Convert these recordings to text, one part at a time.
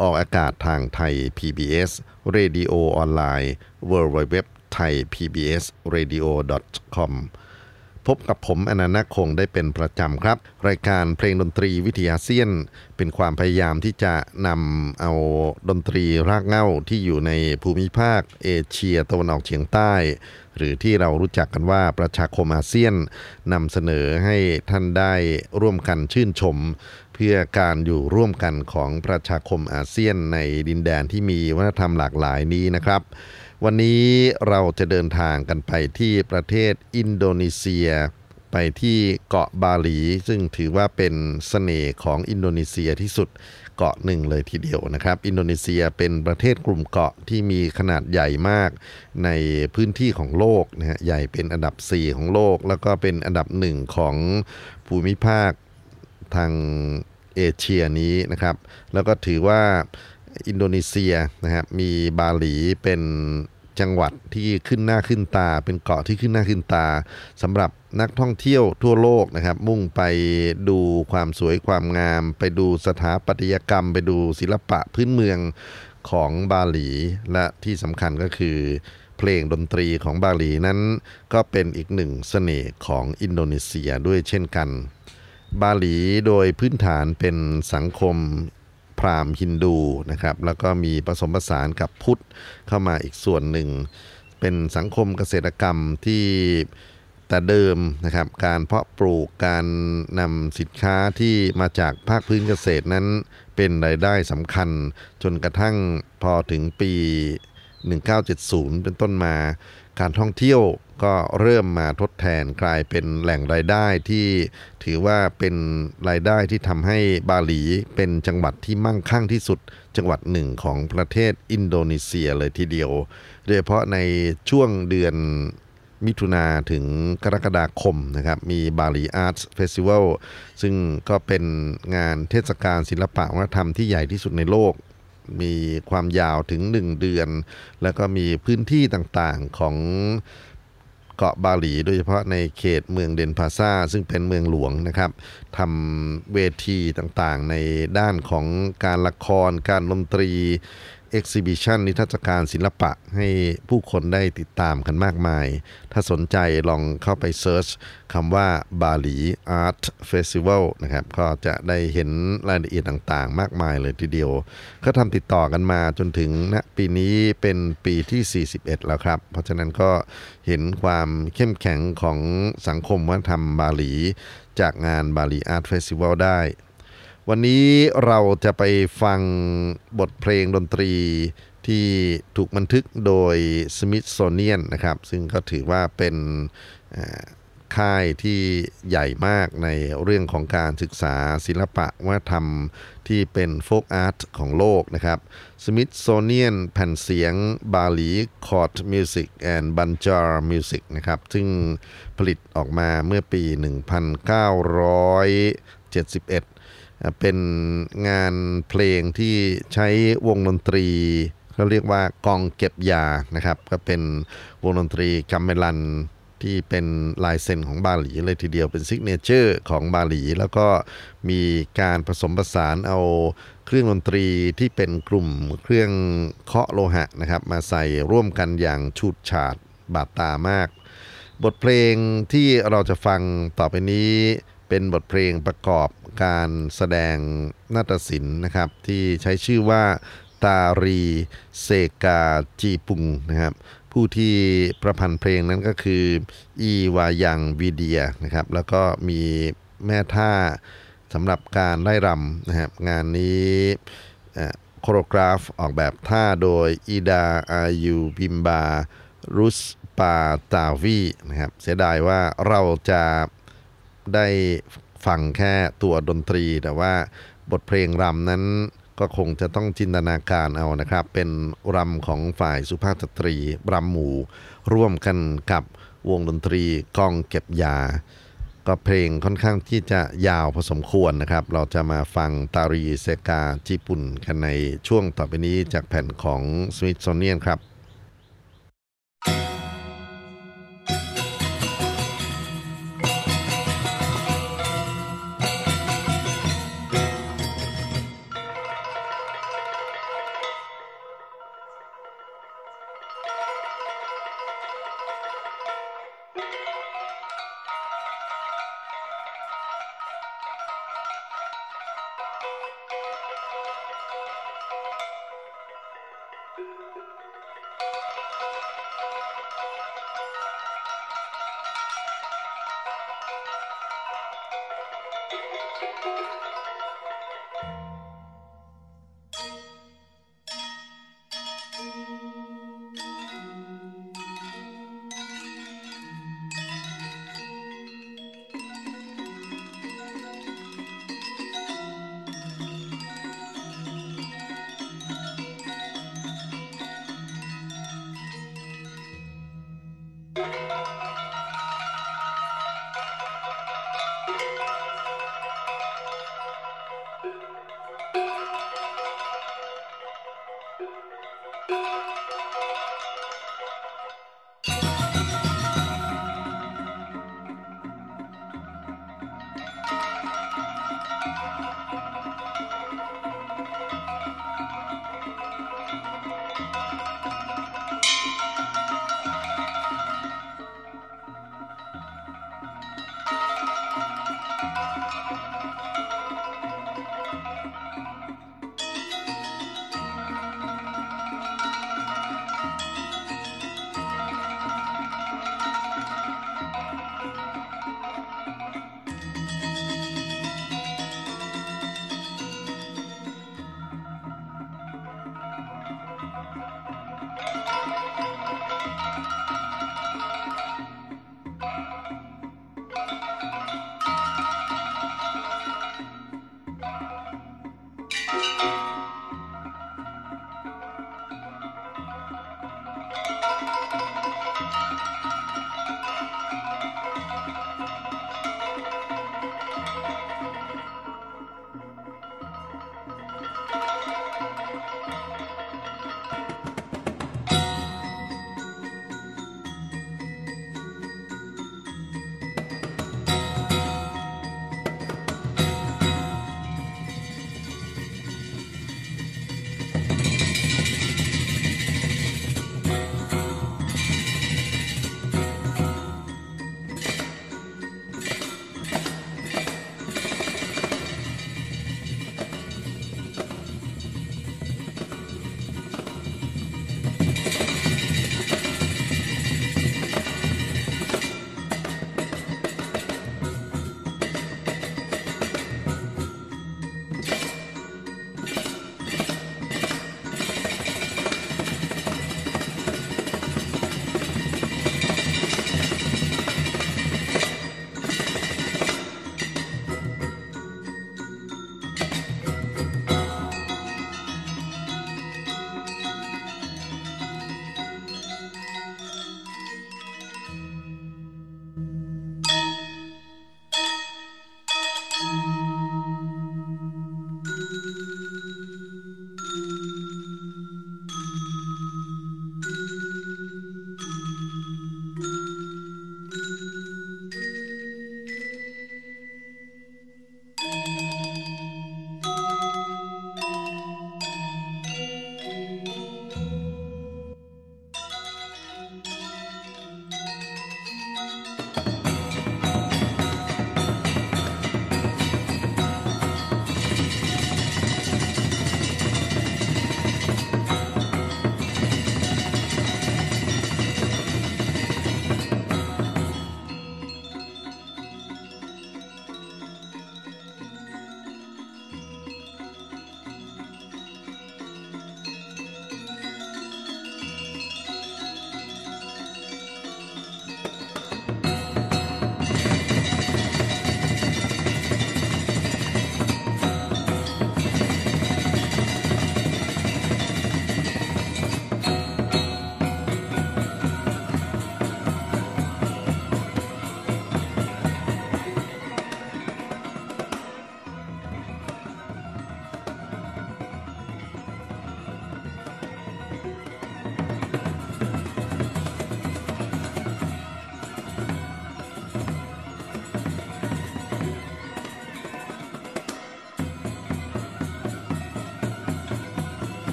ออกอากาศทางไทย PBS Radio ออนไลน์ w w w t h a i PBS Radio com พบกับผมอานันท์ นาคคงได้เป็นประจำครับ รายการเพลงดนตรีวิถีอาเซียน เป็นความพยายามที่จะนำเอาดนตรีรากเหง้าที่อยู่ในภูมิภาค เอเชียตะวันออกเฉียงใต้ หรือที่เรารู้จักกันว่าประชาคมอาเซียนนำเสนอให้ท่านได้ร่วมกันชื่นชม เพื่อการอยู่ร่วมกันของประชาคมอาเซียนในดินแดนที่มีวัฒนธรรมหลากหลายนี้นะครับ วันนี้เราจะเดินทางกันไปที่ประเทศอินโดนีเซีย ไปที่เกาะบาหลี ซึ่งถือว่าเป็นเสน่ห์ของอินโดนีเซียที่สุดเกาะหนึ่งเลยทีเดียวนะครับ อินโดนีเซียเป็นประเทศกลุ่มเกาะที่มีขนาดใหญ่มากในพื้นที่ของโลกนะฮะใหญ่เป็นอันดับ 4 ของโลก แล้วก็เป็นอันดับหนึ่งของภูมิภาค ทางเอเชียนี้นะครับ แล้วก็ถือว่าอินโดนีเซียนะครับมีบาหลีเป็นจังหวัดที่ขึ้นหน้าขึ้นตา เป็นเกาะที่ขึ้นหน้าขึ้นตาสำหรับนักท่องเที่ยวทั่วโลกนะครับ มุ่งไปดูความสวยความงาม ไปดูสถาปัตยกรรม ไปดูศิลปะพื้นเมืองของบาหลี และที่สำคัญก็คือ เพลงดนตรีของบาหลีนั้น ก็เป็นอีกหนึ่งสเสน่ห์ของอินโดนีเซียด้วยเช่นกัน บาหลีโดยพื้นฐานเป็นสังคมพราหมณ์ฮินดูนะครับ แล้วก็มีผสมผสานกับพุทธเข้ามาอีกส่วนหนึ่ง เป็นสังคมเกษตรกรรมที่แต่เดิมนะครับการเพาะปลูกการนำสินค้าที่มาจากภาคพื้นเกษตรนั้นเป็นรายได้สำคัญ จนกระทั่งพอถึงปี 1970 เป็นต้นมา การท่องเที่ยว ก็เริ่มมาทดแทนกลายเป็นแหล่งรายได้ที่ถือว่าเป็นรายได้ที่ทำให้บาหลีเป็นจังหวัดที่มั่งคั่งที่สุด จังหวัดหนึ่งของประเทศอินโดนีเซียเลยทีเดียว โดยเฉพาะในช่วงเดือนมิถุนาถึงกรกฎาคมนะครับมี Bali Art Festival ซึ่งก็เป็นงานเทศกาลศิลปะวัฒนธรรมที่ใหญ่ที่สุดในโลก มีความยาวถึง 1 เดือน แล้วก็มีพื้นที่ต่างๆของ เกาะบาหลี โดยเฉพาะในเขตเมืองเดนปาซาร์ซึ่งเป็นเมืองหลวงนะครับทำเวทีต่างๆในด้านของการละคร การดนตรี exhibition นิทรรศการศิลปะให้ผู้คนได้ติดตามกันมากมาย ถ้าสนใจลองเข้าไป search คำว่า Bali Art Festival นะครับ ก็จะได้เห็นรายละเอียดต่างๆ มากมายเลยทีเดียวเขาทำติดต่อกันมาจนถึงณนะปีนี้เป็นปีที่ 41 แล้วครับ เพราะฉะนั้นก็เห็นความเข้มแข็งของสังคมวัฒนธรรมบาหลี จากงาน Bali Art Festival ได้ วันนี้เราจะไปฟังบทเพลงดนตรีที่ถูกบันทึกโดย Smithsonian นะครับ ซึ่งก็ถือว่าเป็นค่ายที่ใหญ่มากในเรื่องของการศึกษาศิลปะวัฒนธรรมที่เป็น folk art ของโลกนะครับ Smithsonian แผ่นเสียง Bali Court Music and Banjar Music นะครับซึ่งผลิตออกมาเมื่อปี 1971 เป็นงานเพลงที่ใช้วงดนตรีเขาเรียกว่า Gong Kebyar นะครับ ก็เป็นวงดนตรีกาเมลันที่เป็นลายเซ็นของบาหลีเลยทีเดียวเป็น signature ของบาหลี แล้วก็มีการผสมผสานเอาเครื่องดนตรีที่เป็นกลุ่มเครื่องเคาะโลหะนะครับ มาใส่ร่วมกันอย่างฉูดฉาดบาดตามาก บทเพลงที่เราจะฟังต่อไปนี้ เป็นบทเพลงประกอบการแสดงนาฏศิลป์นะครับ ที่ใช้ชื่อว่า Tari Sekar Jepun นะครับ ผู้ที่ประพันธ์เพลงนั้นก็คืออีวายันวีเดียนะครับ แล้วก็มีแม่ท่าสำหรับการร่ายรำนะครับ งานนี้ choreograph ออกแบบท่าโดยอีดาอายูวิมบารุสปาวาตีนะครับ เสียดายว่าเราจะ ได้ฟังแค่ตัวดนตรี แต่ว่าบทเพลงรำนั้นก็คงจะต้องจินตนาการเอานะครับ เป็นรำของฝ่ายสุภาพสตรีรำหมู่ ร่วมกันกับวงดนตรี Gong Kebyar ก็เพลงค่อนข้างที่จะยาวพอสมควรนะครับ เราจะมาฟัง Tari Sekar Jepun กันในช่วงต่อไปนี้จากแผ่นของ Smithsonian ครับ「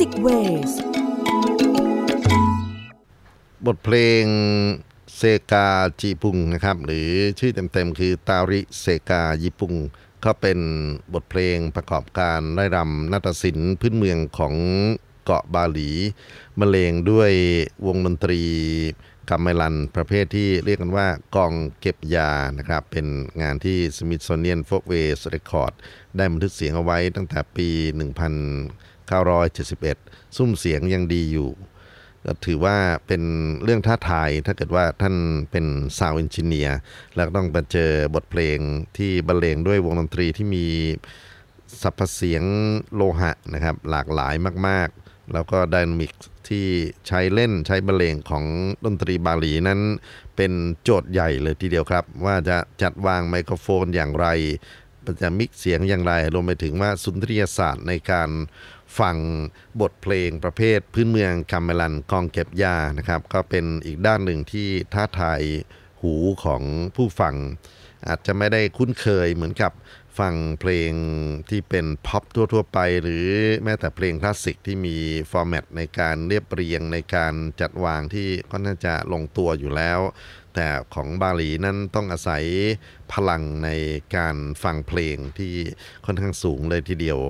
ยน Music Wavesบทเพลง Sekar Jepun นะครับ หรือชื่อเต็มๆคือ Tari Sekar Jepun ก็เป็นบทเพลงประกอบการร่ายรำนาฏศิลป์พื้นเมืองของเกาะบาหลีบรรเลงด้วยวงดนตรีกาเมลันประเภทที่เรียกกันว่า Gong Kebyar นะครับ เป็นงานที่ Smithsonian Folkways Record ได้บันทึกเสียงเอาไว้ตั้งแต่ปี 1971 สุ้มเสียงยังดีอยู่ ก็ถือว่าเป็นเรื่องท้าทายถ้าเกิดว่าท่านเป็น sound engineer แล้วต้องไปเจอบทเพลงที่บรรเลงด้วยวงดนตรีที่มีสรรพเสียงโลหะนะครับหลากหลายมาก ๆ แล้วก็ dynamic ที่ใช้เล่นใช้บรรเลงของดนตรีบาหลีนั้น เป็นโจทย์ใหญ่เลยทีเดียวครับ ว่าจะจัดวางไมโครโฟนอย่างไรจะ mix เสียงอย่างไร รวมไปถึงว่าสุนทรียศาสตร์ในการ ฟังบทเพลงประเภทพื้นเมืองกาเมลัน Gong Kebyar นะครับ ก็เป็นอีกด้านหนึ่งที่ท้าทายหูของผู้ฟัง อาจจะไม่ได้คุ้นเคยเหมือนกับฟังเพลงที่เป็นป็อปทั่ว ๆ ไป หรือแม้แต่เพลงคลาสสิกที่มี format ในการเรียบเรียงในการจัดวางที่ก็น่าจะลงตัวอยู่แล้ว แต่ของบาหลีนั้นต้องอาศัยพลังในการฟังเพลงที่ค่อนข้างสูงเลยทีเดียว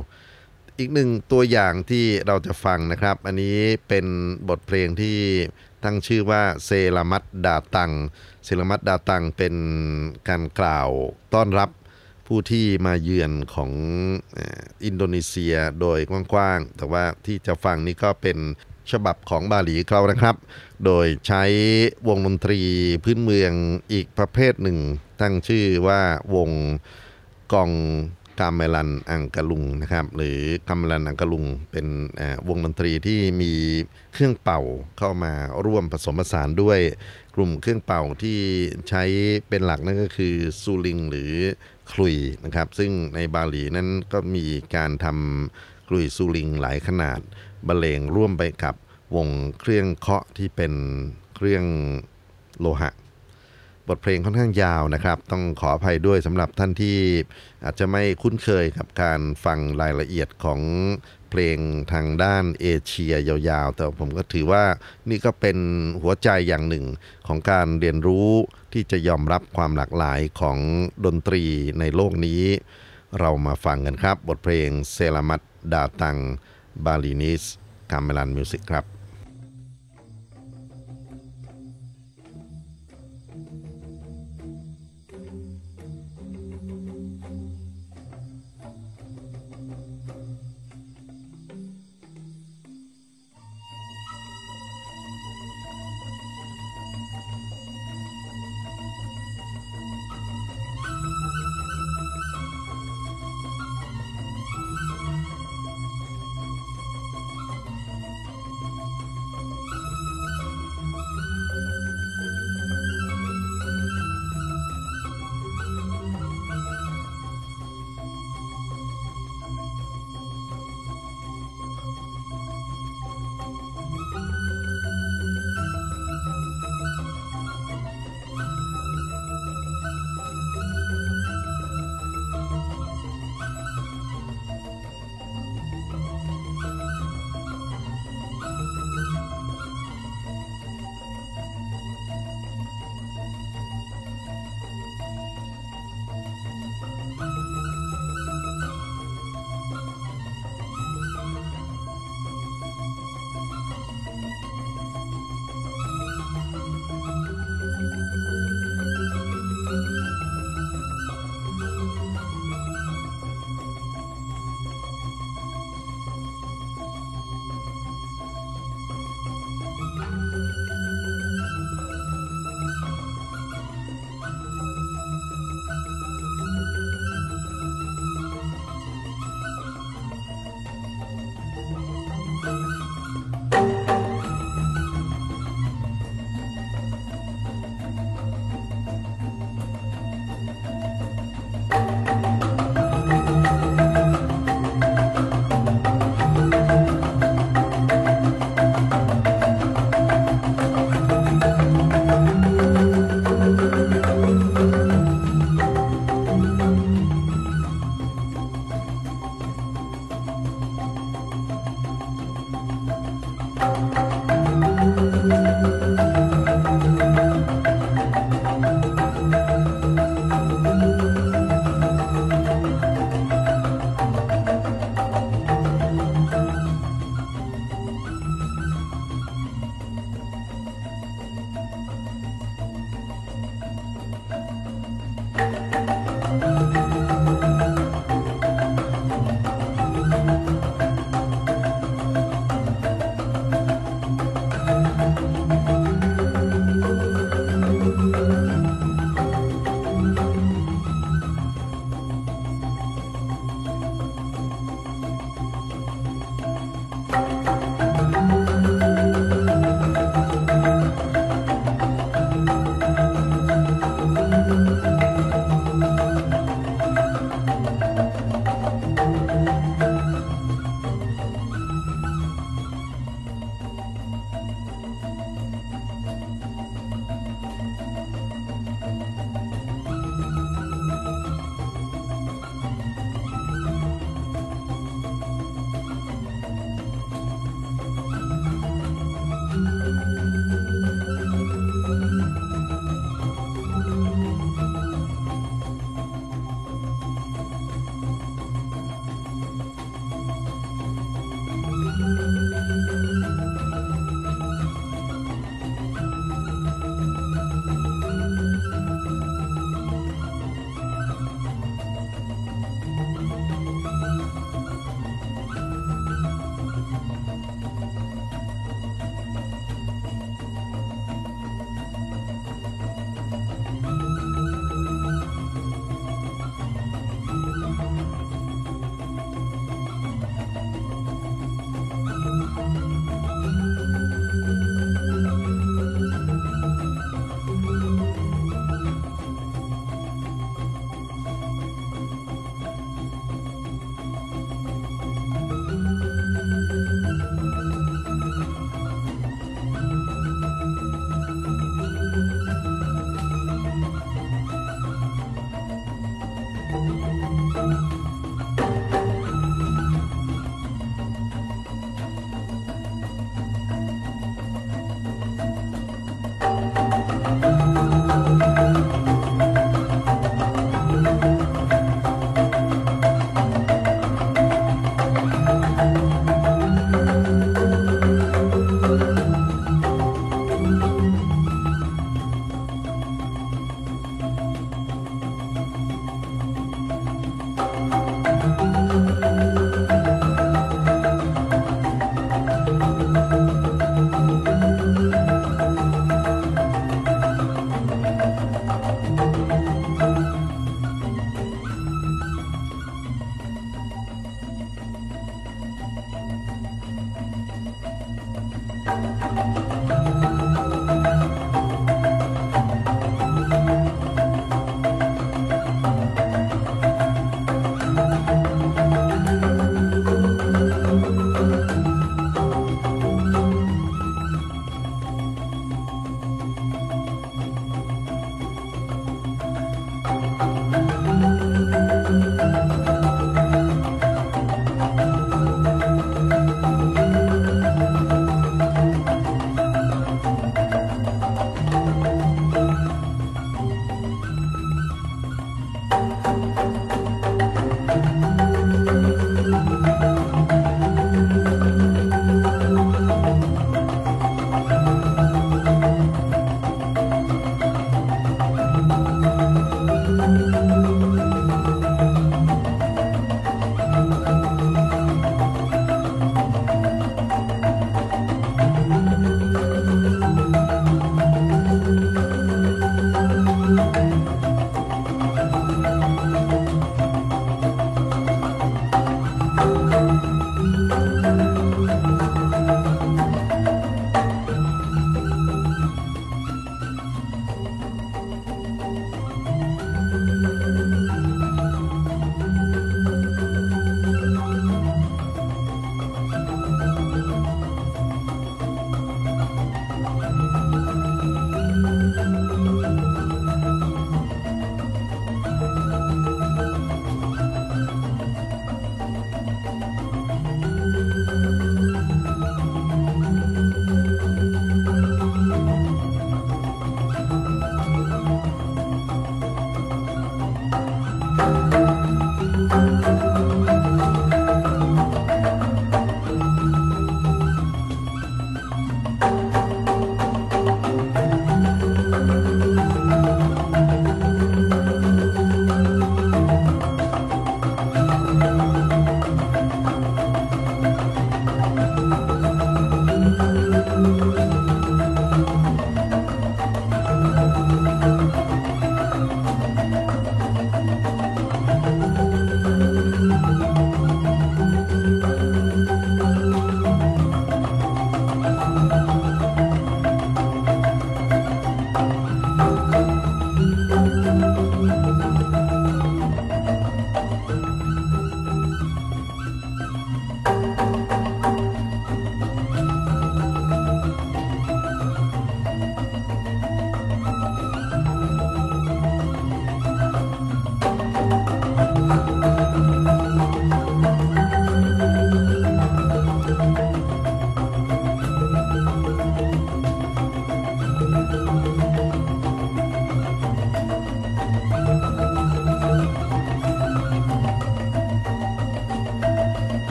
อีกหนึ่งตัวอย่างที่เราจะฟังนะครับ อันนี้เป็นบทเพลงที่ตั้งชื่อว่าเซรามัตดาตัง เซรามัตดาตังเป็นการกล่าวต้อนรับผู้ที่มาเยือนของอินโดนีเซียโดยกว้างๆ แต่ว่าที่จะฟังนี้ก็เป็นฉบับของบาหลีเขานะครับ โดยใช้วงดนตรีพื้นเมืองอีกประเภทหนึ่ง ตั้งชื่อว่าวงกอง กามเมลันอังกะลุงนะครับหรือกามเมลันอังกะลุงเป็นวงดนตรีที่มีเครื่องเป่าเข้ามาร่วมผสมผสานด้วยกลุ่มเครื่องเป่าที่ใช้เป็นหลักนั่นก็คือซูลิงหรือคลุยนะครับ ซึ่งในบาหลีนั้นก็มีการทำคลุยซูลิงหลายขนาดบรรเลงร่วมไปกับวงเครื่องเคาะที่เป็นเครื่องโลหะ บทเพลงค่อนข้างยาวนะครับ ต้องขออภัยด้วยสำหรับท่านที่อาจจะไม่คุ้นเคยกับการฟังรายละเอียดของเพลงทางด้านเอเชียยาวๆ แต่ผมก็ถือว่านี่ก็เป็นหัวใจอย่างหนึ่งของการเรียนรู้ที่จะยอมรับความหลากหลายของดนตรีในโลกนี้ เรามาฟังกันครับ บทเพลงเซรามัตดาตังบาลินิสกาเมลันมิวสิกครับ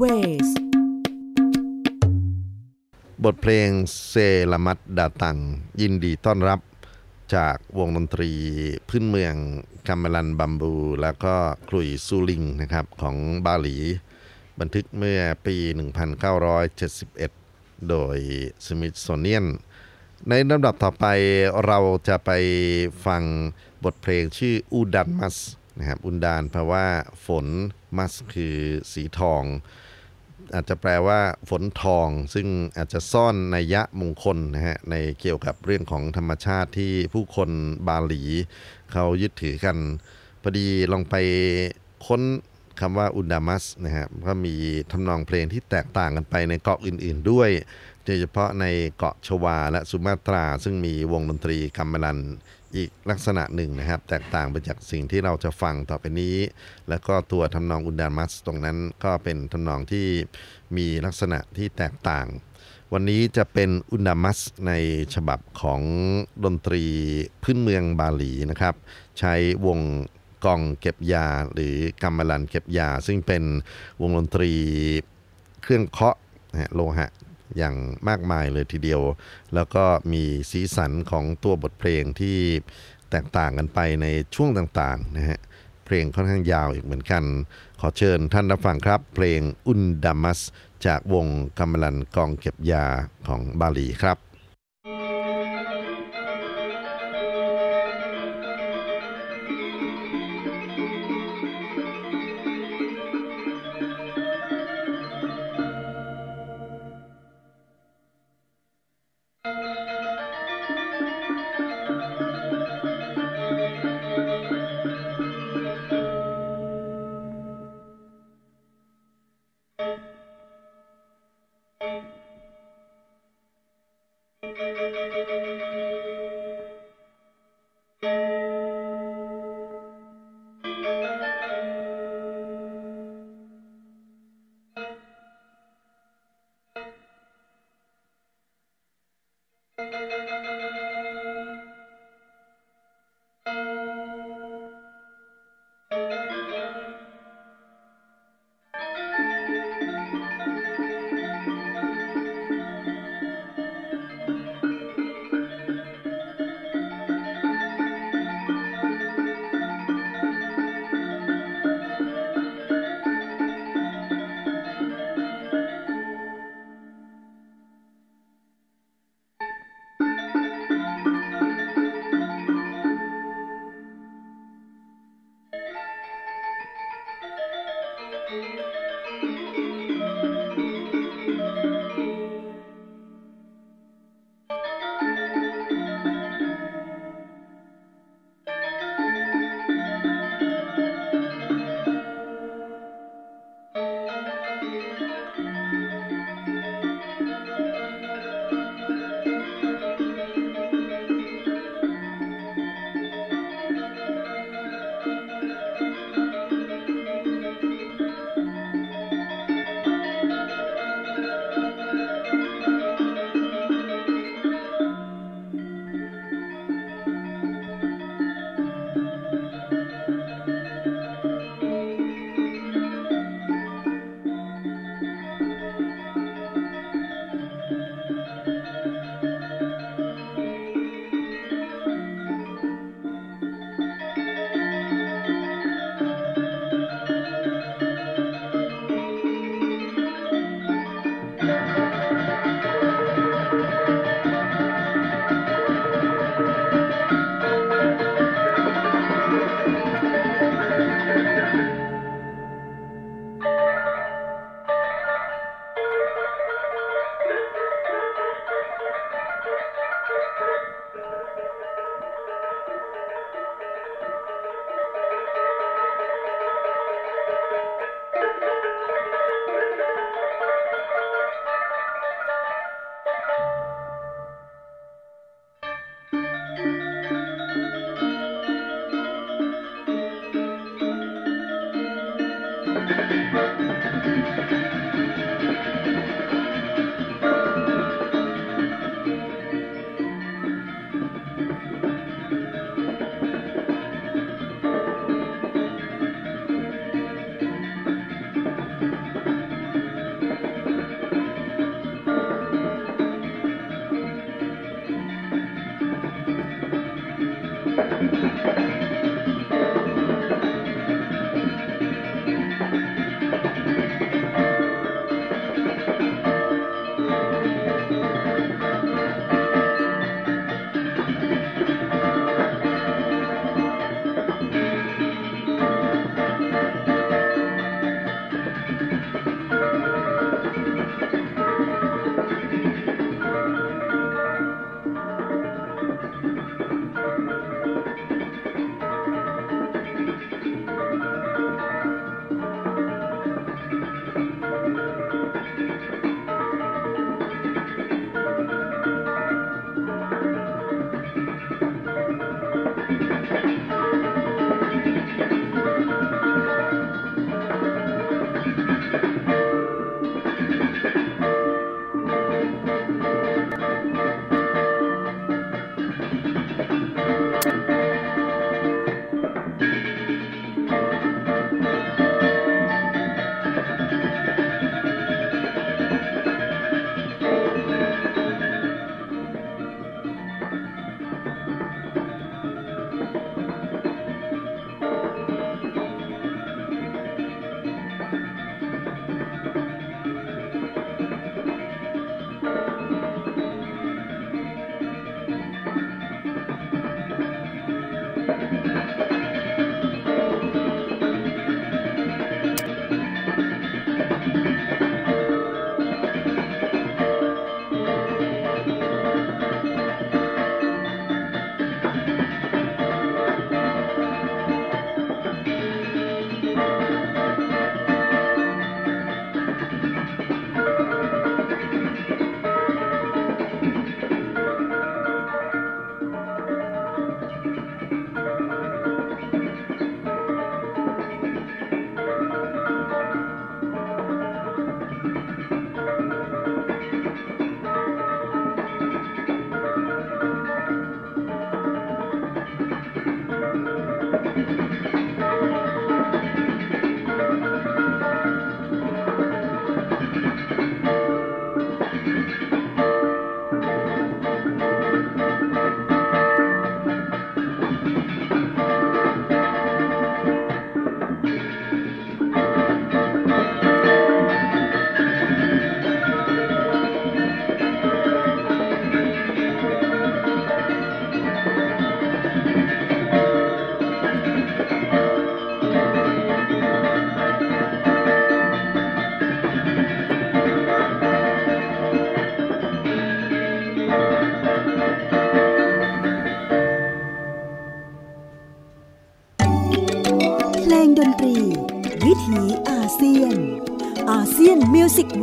Music Waves บทเพลง Selamat Datang ยินดีต้อนรับจากวงดนตรีพื้นเมืองกาเมลัน bamboo แล้วก็ขลุ่ย suling นะครับของบาหลี บันทึกเมื่อปี 1971 โดย Smithsonian ในลำดับต่อไปเราจะไปฟังบทเพลงชื่อ Udan Masนะครับอุนดานแปลว่าฝนมัสคือสีทอง อาจจะแปลว่าฝนทอง ซึ่งอาจจะซ่อนในยะมงคลนะฮะในเกี่ยวกับเรื่องของธรรมชาติที่ผู้คนบาหลี เขายึดถือกันพอดีลองไปค้นคำว่าอุนดามัสนะฮะก็มีทำนองเพลงที่แตกต่างกันไปในเกาะอื่น ๆ ด้วย โดยเฉพาะในเกาะชวาและสุมาตรา ซึ่งมีวงดนตรีกัมมลัน อีกลักษณะหนึ่งนะครับ แตกต่างไปจากสิ่งที่เราจะฟังต่อไปนี้ แล้วก็ตัวทำนองอุนดามัสตรงนั้นก็เป็นทำนองที่มีลักษณะที่แตกต่าง วันนี้จะเป็นอุนดามัสในฉบับของดนตรีพื้นเมืองบาหลีนะครับ ใช้วงกองเก็บยาหรือกัมมลันเก็บยา ซึ่งเป็นวงดนตรีเครื่องเคาะโลหะ อย่างมากมายเลยทีเดียว แล้วก็มีสีสันของตัวบทเพลงที่แตกต่างกันไปในช่วงต่างๆนะฮะเพลงค่อนข้างยาวอีกเหมือนกัน ขอเชิญท่านรับฟังครับ เพลงอุนดามัส จากวงกำมลันกองเก็บยาของบาหลีครับ Thank you.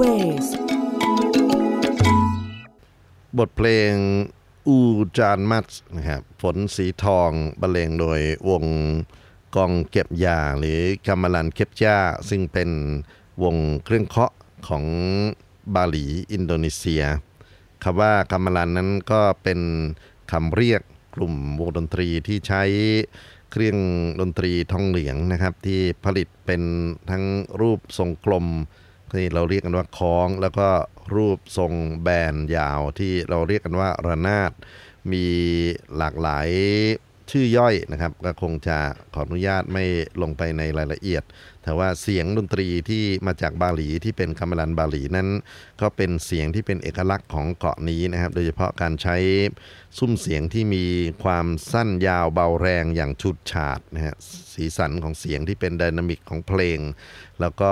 Music Wavesบทเพลง Hujan Mas นะครับฝนสีทองบรรเลงโดยวง Gong Kebyar หรือกาเมลัน Kebyar ซึ่งเป็นวงเครื่องเคาะของบาหลีอินโดนีเซียคำว่ากาเมลันนั้นก็เป็นคำเรียกกลุ่มวงดนตรีที่ใช้เครื่องดนตรีทองเหลืองนะครับ ที่ผลิตเป็นทั้งรูปทรงกลม ที่เราเรียกกันว่าคล้อง แล้วก็รูปทรงแบนยาวที่เราเรียกกันว่าระนาดมีหลากหลายชื่อย่อยนะครับ ก็คงจะขออนุญาตไม่ลงไปในรายละเอียด แต่ว่าเสียงดนตรีที่มาจากบาหลีที่เป็นกัมมลันบาหลีนั้น ก็เป็นเสียงที่เป็นเอกลักษณ์ของเกาะนี้นะครับ โดยเฉพาะการใช้ซุ้มเสียงที่มีความสั้นยาวเบาแรงอย่างชุดฉาดนะฮะสีสันของเสียงที่เป็นดินามิกของเพลง แล้วก็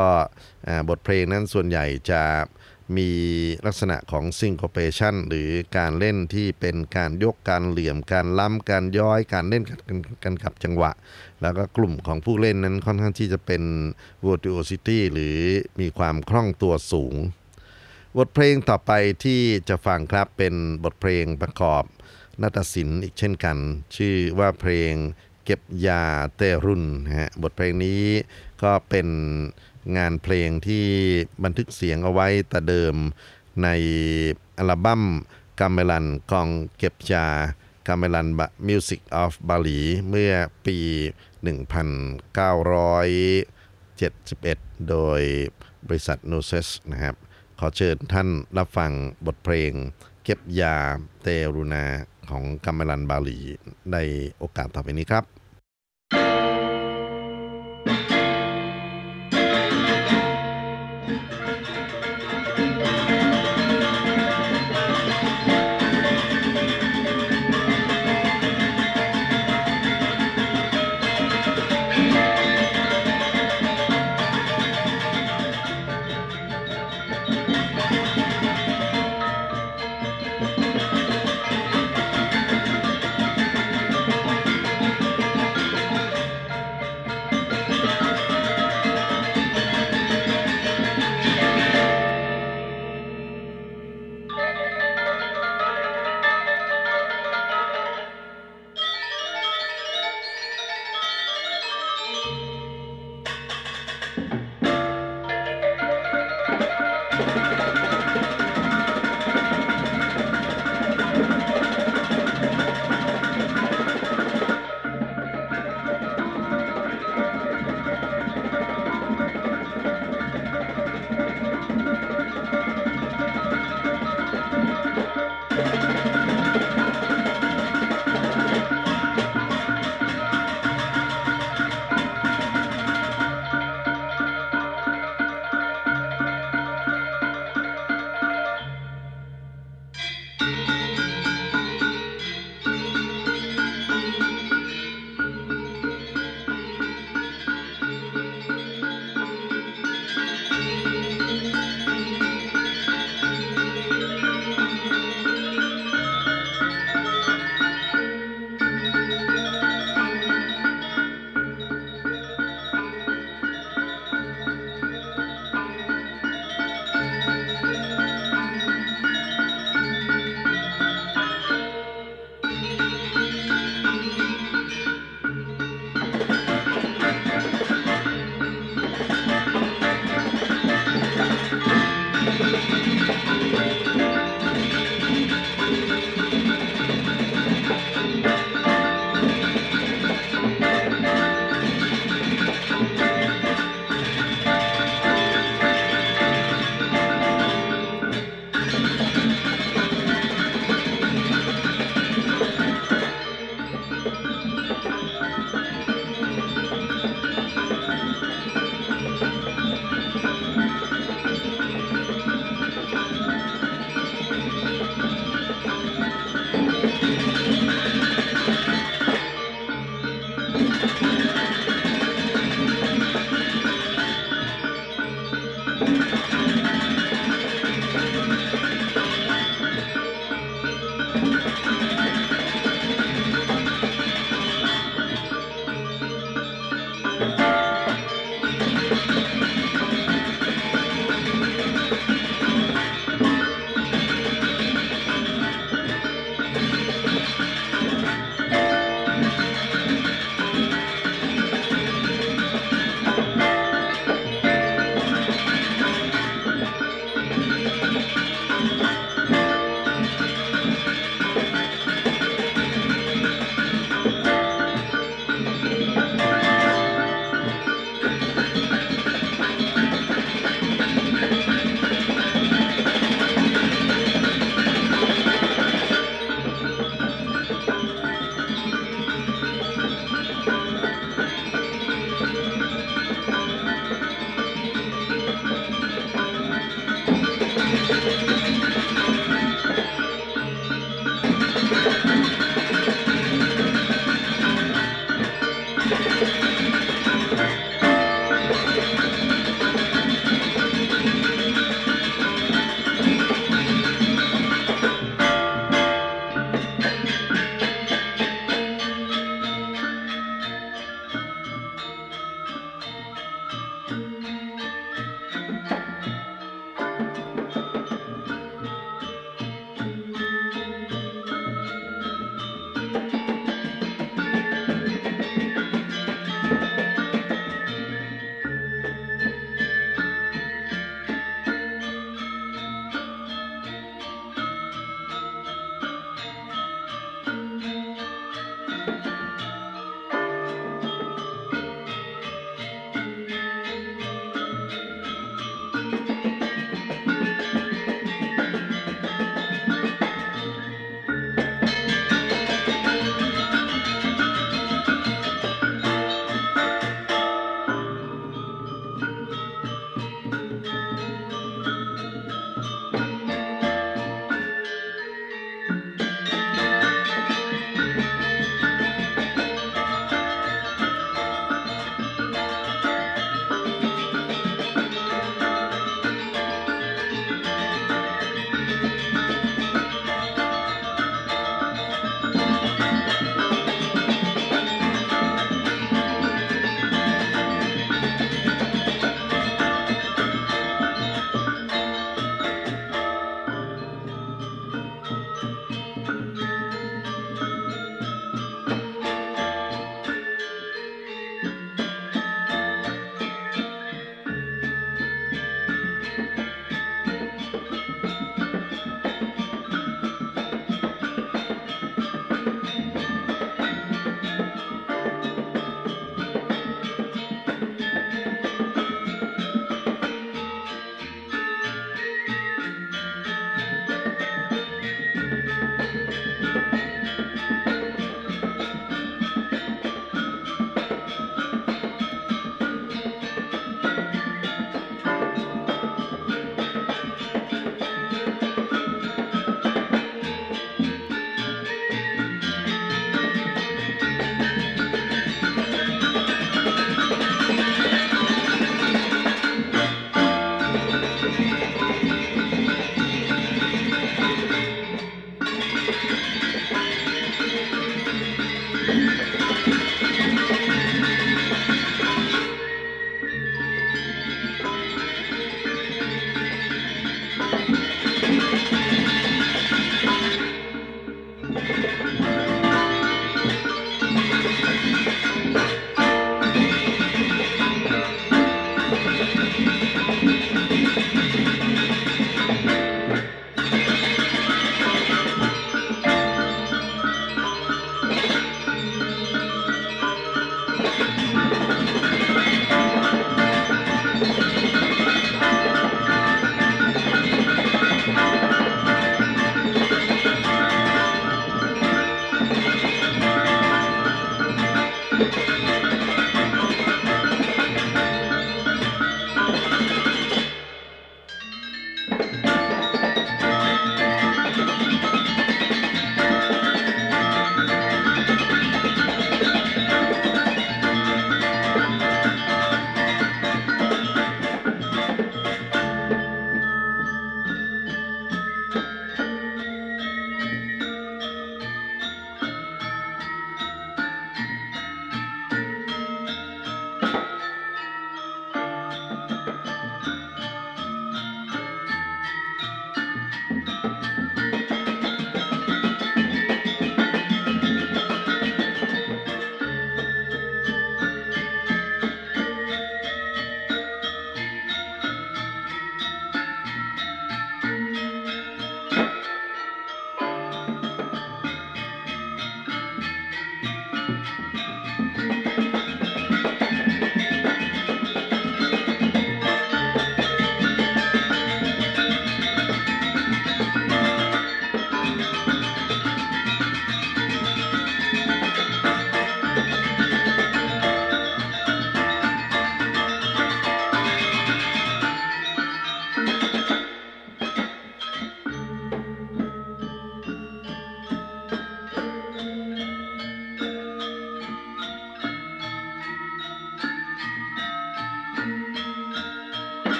บทเพลงนั้นส่วนใหญ่จะ มีลักษณะของ syncopation หรือการเล่นที่เป็นการยกการเหลี่ยมการล้ำการย้อยการเล่นกันกันกับจังหวะ แล้วก็กลุ่มของผู้เล่นนั้นค่อนข้างที่จะเป็น virtuosity หรือมีความคล่องตัวสูง บทเพลงต่อไปที่จะฟังครับเป็นบทเพลงประกอบนาฏศิลป์อีกเช่นกัน ชื่อว่าเพลงเก็บยาเตรุนฮะบทเพลงนี้ก็เป็น งานเพลงที่บันทึกเสียงเอาไว้แต่เดิมในอัลบั้มกาเมลันกองเก็บยากาเมลันมิวสิกออฟบาหลีเมื่อปี 1971 โดยบริษัทโนเซสนะครับ ขอเชิญท่านรับฟังบทเพลงเก็บยาเตรุณาของกัมเมลันบาหลีในโอกาสต่อไปนี้ครับ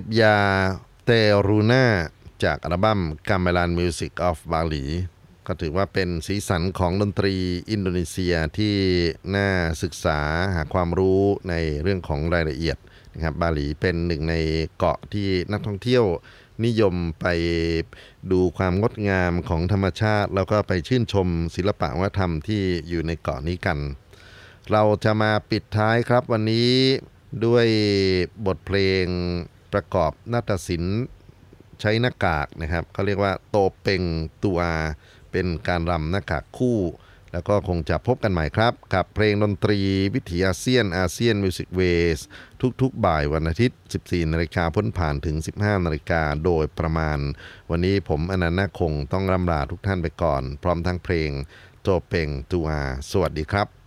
ก็บยาเตรูนาจากอัลบั้มก a ม e ล a n Music of Bali ก็ถือว่าเป็นสีสันของดนตรีอินโดนีเซียที่น่าศึกษาหาความรู้ในเรื่องของรายละเอียดนะครับบาหลีเป็นหนึ่งในเกาะที่นักท่องเที่ยวนิยมไปดูความงดงามของธรรมชาติ แล้วก็ไปชื่นชมศิลปะวัฒนธรรมที่อยู่ในเกาะนี้กัน เราจะมาปิดท้ายครับวันนี้ด้วยบทเพลง ประกอบนาฏศิลป์ใช้หน้ากากนะครับเขาเรียกว่าโตเปงตัวเป็นการรำหน้ากากคู่ แล้วก็คงจะพบกันใหม่ครับกับเพลงดนตรีวิถีอาเซียนอาเซียนมิวสิกเวสทุกๆ บ่ายวันอาทิตย์ 14 นาฬิกาพ้นผ่านถึง 15 นาฬิกาโดยประมาณ วันนี้ผมอนันต์นาคงต้องรำลาทุกท่านไปก่อน พร้อมทั้งเพลงโตเปงตัวสวัสดีครับ